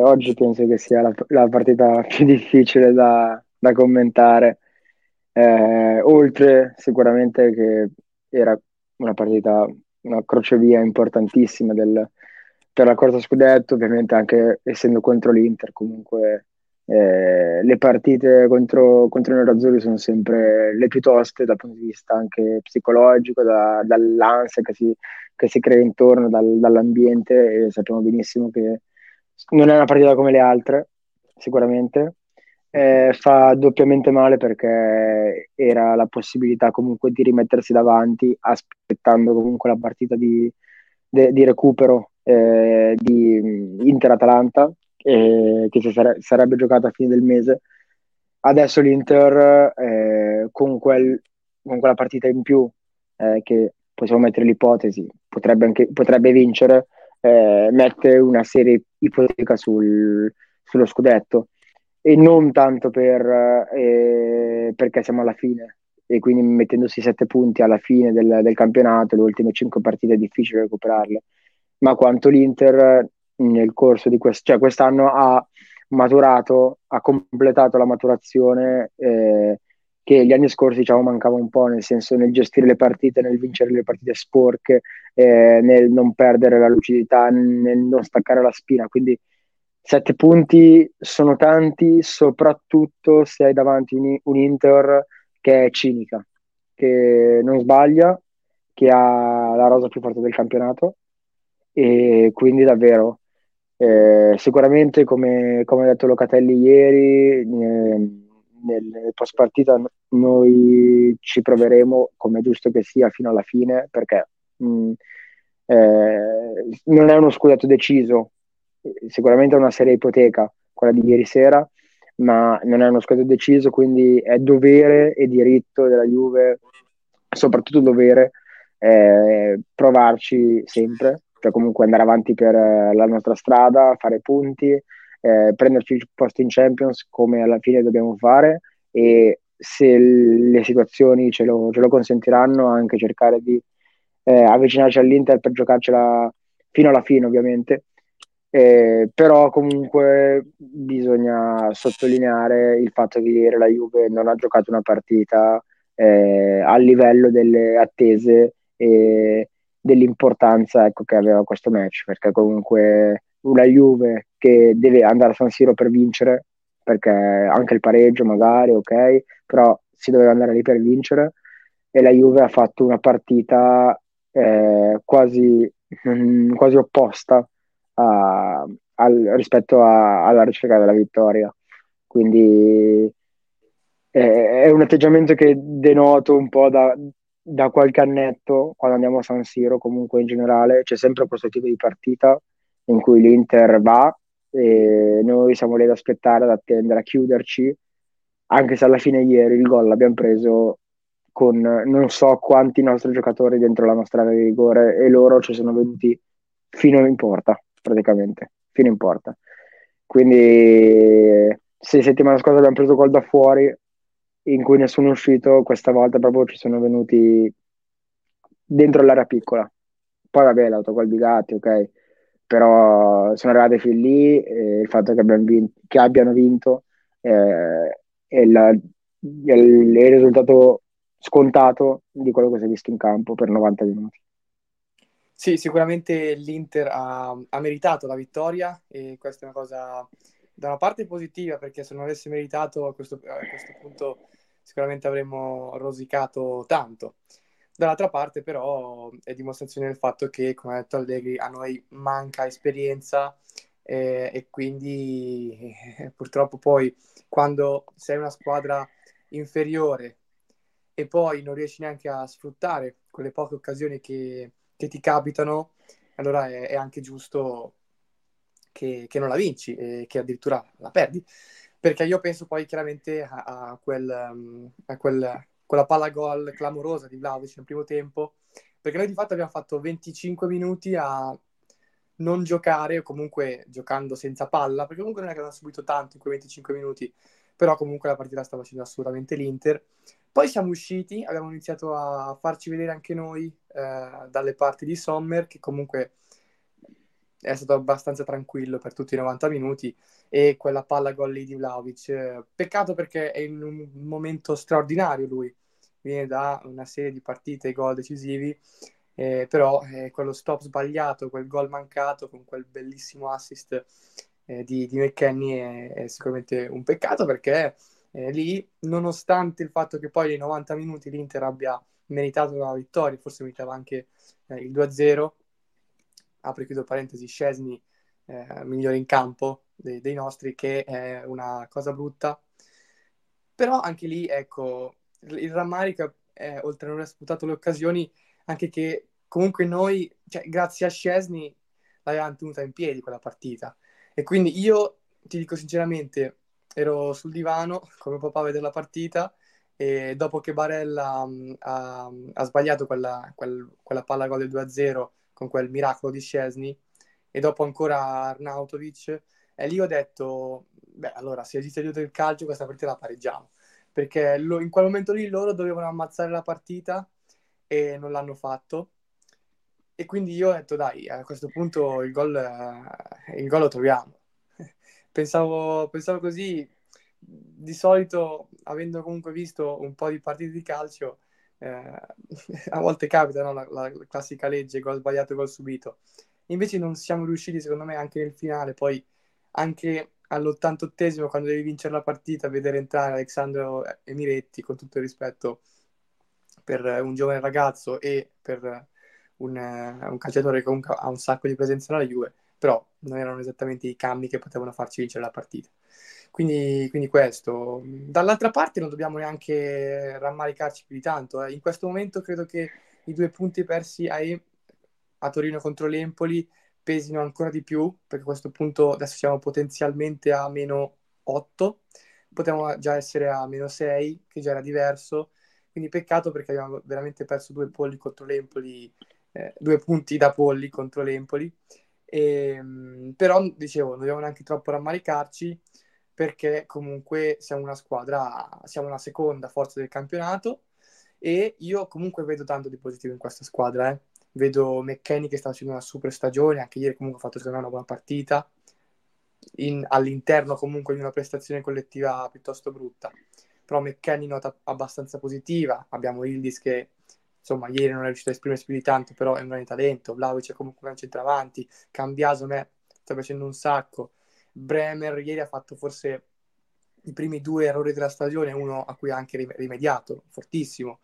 oggi penso che sia la, la partita più difficile da, da commentare. Eh, oltre sicuramente che era una partita, una crocevia importantissima del, per la corsa scudetto, ovviamente anche essendo contro l'Inter, comunque eh, le partite contro, contro i nerazzurri sono sempre le più toste dal punto di vista anche psicologico, da, dall'ansia che si, che si, crea intorno, dal, dall'ambiente e sappiamo benissimo che non è una partita come le altre, sicuramente. Eh, fa doppiamente male perché era la possibilità comunque di rimettersi davanti aspettando comunque la partita di, de, di recupero eh, di Inter-Atalanta eh, che si sare- sarebbe giocata a fine del mese. Adesso l'Inter eh, con, quel, con, quella partita in più eh, che possiamo mettere l'ipotesi, potrebbe, anche, potrebbe vincere, eh, mette una serie ipotetica sul, sullo scudetto. E non tanto per, eh, perché siamo alla fine. E quindi mettendosi sette punti alla fine del, del campionato, le ultime cinque partite è difficile recuperarle, ma quanto l'Inter nel corso di questo, cioè quest'anno ha maturato, ha completato la maturazione eh, che gli anni scorsi diciamo mancava un po', nel senso nel gestire le partite, nel vincere le partite sporche, eh, nel non perdere la lucidità, nel non staccare la spina, quindi sette punti sono tanti, soprattutto se hai davanti un, un Inter che è cinica, che non sbaglia, che ha la rosa più forte del campionato. E quindi davvero eh, sicuramente, come, ha detto Locatelli ieri, eh, nel post partita noi ci proveremo, come è giusto che sia, fino alla fine, perché mh, mm, eh, non è uno scudetto deciso, sicuramente è una seria ipoteca, quella di ieri sera, ma non è uno scudetto deciso, quindi è dovere e diritto della Juve, soprattutto dovere, eh, provarci sempre cioè comunque andare avanti per la nostra strada, fare punti, eh, prenderci il posto in Champions come alla fine dobbiamo fare e se le situazioni ce lo, ce lo consentiranno anche cercare di eh, avvicinarci all'Inter per giocarcela fino alla fine ovviamente. Eh, però comunque bisogna sottolineare il fatto che ieri la Juve non ha giocato una partita eh, a livello delle attese e dell'importanza ecco, che aveva questo match, perché comunque una Juve che deve andare a San Siro per vincere, perché anche il pareggio magari, ok, però si doveva andare lì per vincere e la Juve ha fatto una partita eh, quasi, mh, quasi, opposta a, al, rispetto a, alla ricerca della vittoria. Quindi eh, è un atteggiamento che denoto un po' da, da qualche annetto, quando andiamo a San Siro, comunque in generale, c'è sempre questo tipo di partita in cui l'Inter va e noi siamo lì ad aspettare, ad attendere, a chiuderci, anche se alla fine ieri il gol l'abbiamo preso con non so quanti nostri giocatori dentro la nostra area di rigore e loro ci sono venuti fino in porta, praticamente, fino in porta. Quindi se settimana scorsa abbiamo preso gol da fuori, in cui nessuno è uscito, questa volta proprio ci sono venuti dentro l'area piccola. Poi vabbè, l'autogol di Gatti, ok, però sono arrivati fin lì e il fatto che, vinto, che abbiano vinto eh, è, la, è il risultato scontato di quello che si è visto in campo per 90 minuti. Sì, sicuramente l'Inter ha, ha meritato la vittoria e questa è una cosa da una parte positiva perché se non avesse meritato a questo, a questo punto sicuramente avremmo rosicato tanto. Dall'altra parte però è dimostrazione del fatto che, come ha detto Allegri, a noi manca esperienza eh, e quindi eh, purtroppo poi quando sei una squadra inferiore e poi non riesci neanche a sfruttare quelle poche occasioni che, che ti capitano, allora è, è anche giusto che, che non la vinci e che addirittura la perdi. Perché io penso poi chiaramente a, a, quel, a quel, quella palla gol clamorosa di Vlaovic nel primo tempo, perché noi di fatto abbiamo fatto 25 minuti a non giocare o comunque giocando senza palla, perché comunque non è che abbiamo subito tanto in quei 25 minuti, però comunque la partita sta facendo assolutamente l'Inter. Poi siamo usciti, abbiamo iniziato a farci vedere anche noi eh, dalle parti di Sommer, che comunque è stato abbastanza tranquillo per tutti i 90 minuti e quella palla gol di Vlaovic. Peccato perché è in un momento straordinario lui, viene da una serie di partite e gol decisivi, eh, però eh, quello stop sbagliato, quel gol mancato con quel bellissimo assist eh, di, di McKenny è, è, sicuramente un peccato perché eh, lì, nonostante il fatto che poi nei 90 minuti l'Inter abbia meritato la vittoria, forse meritava anche eh, il 2-0, apro e chiudo parentesi, Scesni eh, migliore in campo dei, dei, nostri, che è una cosa brutta. Però anche lì, ecco, il rammarico è, oltre a non aver sputato le occasioni, anche che comunque noi, cioè, grazie a Scesni, l'abbiamo tenuta in piedi quella partita. E quindi io, ti dico sinceramente, ero sul divano come papà a vedere la partita e dopo che Barella um, ha, ha, sbagliato quella, quel, quella palla gol del 2-0 con quel miracolo di Scesni e dopo ancora Arnautovic e lì ho detto beh allora se esiste Dio del calcio questa partita la pareggiamo. Perché lo, in quel momento lì loro dovevano ammazzare la partita e non l'hanno fatto. E quindi io ho detto dai a questo punto il gol, eh, il gol lo troviamo. Pensavo, pensavo così. Di solito avendo comunque visto un po' di partite di calcio eh, a volte capita no? la, la, classica legge, gol sbagliato gol subito. Invece non siamo riusciti, secondo me, anche nel finale, poi anche all'88esimo, quando devi vincere la partita, vedere entrare Alessandro Emiretti, con tutto il rispetto per un giovane ragazzo e per un, un calciatore che comunque ha un sacco di presenza nella Juve, però non erano esattamente i cambi che potevano farci vincere la partita. Quindi, quindi, questo. Dall'altra parte non dobbiamo neanche rammaricarci più di tanto. Eh. In questo momento credo che i due punti persi ai, a Torino contro l'Empoli pesino ancora di più, perché a questo punto adesso siamo potenzialmente a meno 8, potremmo già essere a meno 6, che già era diverso. Quindi peccato perché abbiamo veramente perso due polli contro l'Empoli, eh, due punti da polli contro l'Empoli. E, ehm, però, dicevo, non dobbiamo neanche troppo rammaricarci perché comunque siamo una squadra, siamo la seconda forza del campionato e io comunque vedo tanto di positivo in questa squadra. Eh. Vedo McKenny che sta facendo una super stagione, anche ieri comunque ha fatto secondo me una buona partita, in, all'interno comunque di una prestazione collettiva piuttosto brutta. Però McKenny nota abbastanza positiva, abbiamo Ildis che insomma ieri non è riuscito a esprimersi più di tanto, però è un grande talento, Vlaovic è comunque un centravanti, Cambiaso me sta facendo un sacco, Bremer ieri ha fatto forse i primi due errori della stagione, uno a cui ha anche rimediato, fortissimo.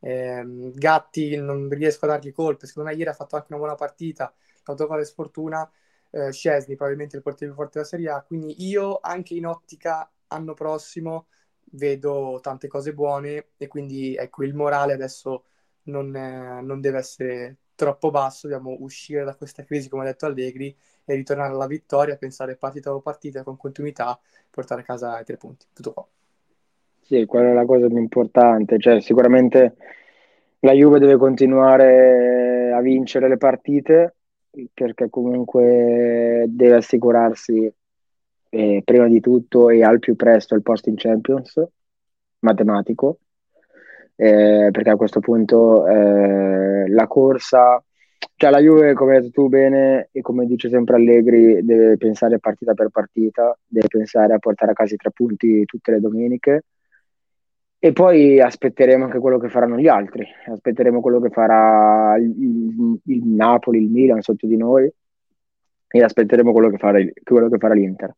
Eh, Gatti non riesco a dargli colpe, secondo me ieri ha fatto anche una buona partita, l'autogol sfortuna, eh, Scesni probabilmente il portiere più forte della Serie A, quindi io anche in ottica anno prossimo vedo tante cose buone e quindi ecco il morale adesso non, è, non deve essere troppo basso, dobbiamo uscire da questa crisi come ha detto Allegri e ritornare alla vittoria, pensare partita dopo partita con continuità, portare a casa i tre punti. Tutto qua. Sì, quella è la cosa più importante. Cioè, sicuramente la Juve deve continuare a vincere le partite perché comunque deve assicurarsi eh, prima di tutto e al più presto il posto in Champions matematico eh, perché a questo punto eh, la corsa cioè la Juve, come hai detto tu bene, e come dice sempre Allegri, deve pensare partita per partita, deve pensare a portare a casa i tre punti tutte le domeniche. E poi aspetteremo anche quello che faranno gli altri, aspetteremo quello che farà il, il, il Napoli, il Milan sotto di noi e aspetteremo quello che farà, quello che farà l'Inter.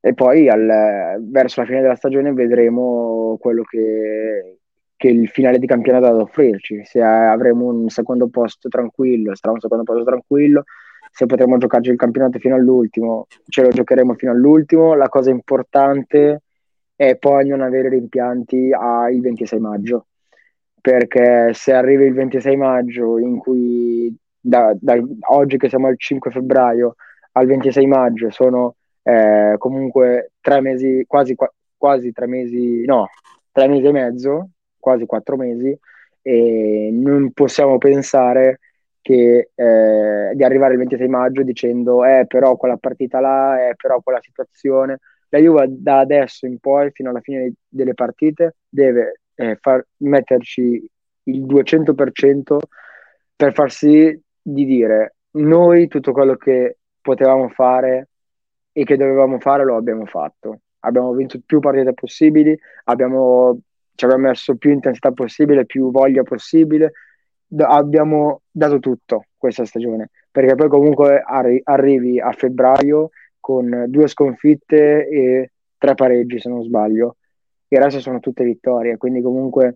E poi al, verso la fine della stagione vedremo quello che, che il finale di campionato ha da offrirci. Se avremo un secondo posto tranquillo, sarà un secondo posto tranquillo. Se potremo giocarci il campionato fino all'ultimo, ce lo giocheremo fino all'ultimo. La cosa importante è poi non avere rimpianti al 26 maggio, perché se arrivi il 26 maggio, in cui da, da oggi che siamo al 5 febbraio al 26 maggio sono eh, comunque tre mesi, quasi, quasi tre mesi, no, tre mesi e mezzo, quasi quattro mesi e non possiamo pensare che, eh, di arrivare il 26 maggio dicendo eh però quella partita là, eh però quella situazione. La Juve da adesso in poi, fino alla fine delle partite, deve eh, far, metterci il 200% per far sì di dire noi tutto quello che potevamo fare e che dovevamo fare lo abbiamo fatto. Abbiamo vinto più partite possibili, abbiamo, ci abbiamo messo più intensità possibile, più voglia possibile, abbiamo dato tutto questa stagione, perché poi comunque arri- arrivi a febbraio con due sconfitte e tre pareggi se non sbaglio, il resto sono tutte vittorie, quindi comunque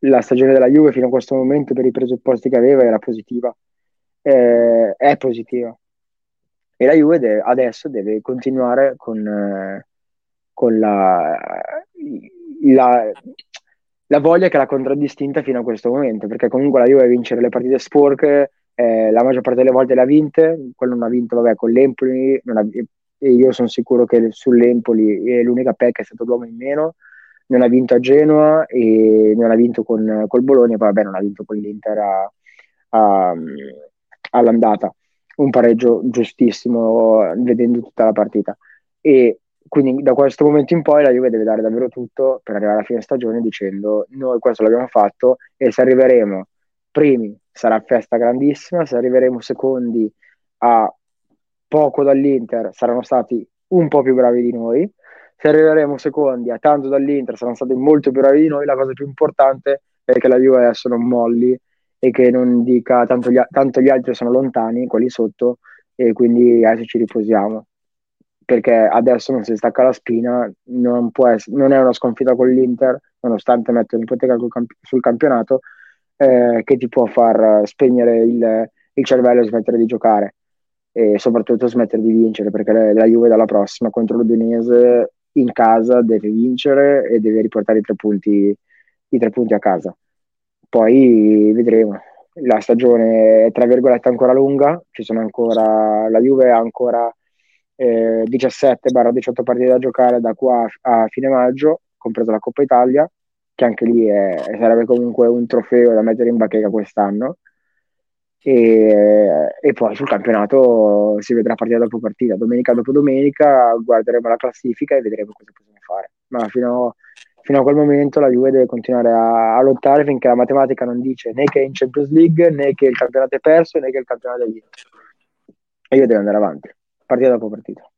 la stagione della Juve fino a questo momento per i presupposti che aveva era positiva, eh, è positiva. E la Juve de- adesso deve continuare con, eh, con la, la, la, voglia che l'ha contraddistinta fino a questo momento, perché comunque la Juve vincere le partite sporche, eh, la maggior parte delle volte le ha vinte, quello non ha vinto vabbè, con l'Empoli, ha, e io sono sicuro che sull'Empoli è l'unica pecca è stato l'uomo in meno, non ha vinto a Genoa e non ha vinto con, col Bologna, poi vabbè non ha vinto con l'Inter a, a, all'andata, un pareggio giustissimo vedendo tutta la partita. E quindi da questo momento in poi la Juve deve dare davvero tutto per arrivare alla fine stagione dicendo noi questo l'abbiamo fatto e se arriveremo primi sarà festa grandissima, se arriveremo secondi a poco dall'Inter saranno stati un po' più bravi di noi se arriveremo secondi a tanto dall'Inter saranno stati molto più bravi di noi, la cosa più importante è che la Juve adesso non molli e che non dica tanto gli, tanto gli altri sono lontani, quelli sotto, e quindi adesso ci riposiamo. Perché adesso non si stacca la spina, non, essere, non è una sconfitta con l'Inter, nonostante metta un'ipoteca sul campionato, eh, che ti può far spegnere il, il cervello e smettere di giocare e soprattutto smettere di vincere perché la Juve dalla prossima contro l'Udinese in casa deve vincere e deve riportare i tre punti, i tre punti a casa. Poi vedremo. La stagione è tra virgolette ancora lunga, ci sono ancora, la Juve ha ancora eh, 17-18 partite da giocare da qua a, fine maggio, compresa la Coppa Italia, che anche lì è, sarebbe comunque un trofeo da mettere in bacheca quest'anno e, e, poi sul campionato si vedrà partita dopo partita, domenica dopo domenica guarderemo la classifica e vedremo cosa possiamo fare. Ma fino, fino a quel momento la Juve deve continuare a, a, lottare finché la matematica non dice né che è in Champions League, né che il campionato è perso, né che il campionato è vinto. E io devo andare avanti, partita dopo partita.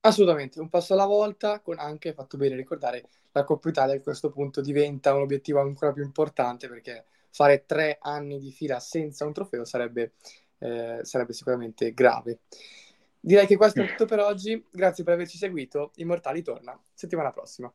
Assolutamente, un passo alla volta, con anche, fatto bene ricordare, la Coppa Italia a questo punto diventa un obiettivo ancora più importante perché fare tre anni di fila senza un trofeo sarebbe, eh, sarebbe sicuramente grave. Direi che questo è tutto per oggi. Grazie per averci seguito. Immortali torna settimana prossima.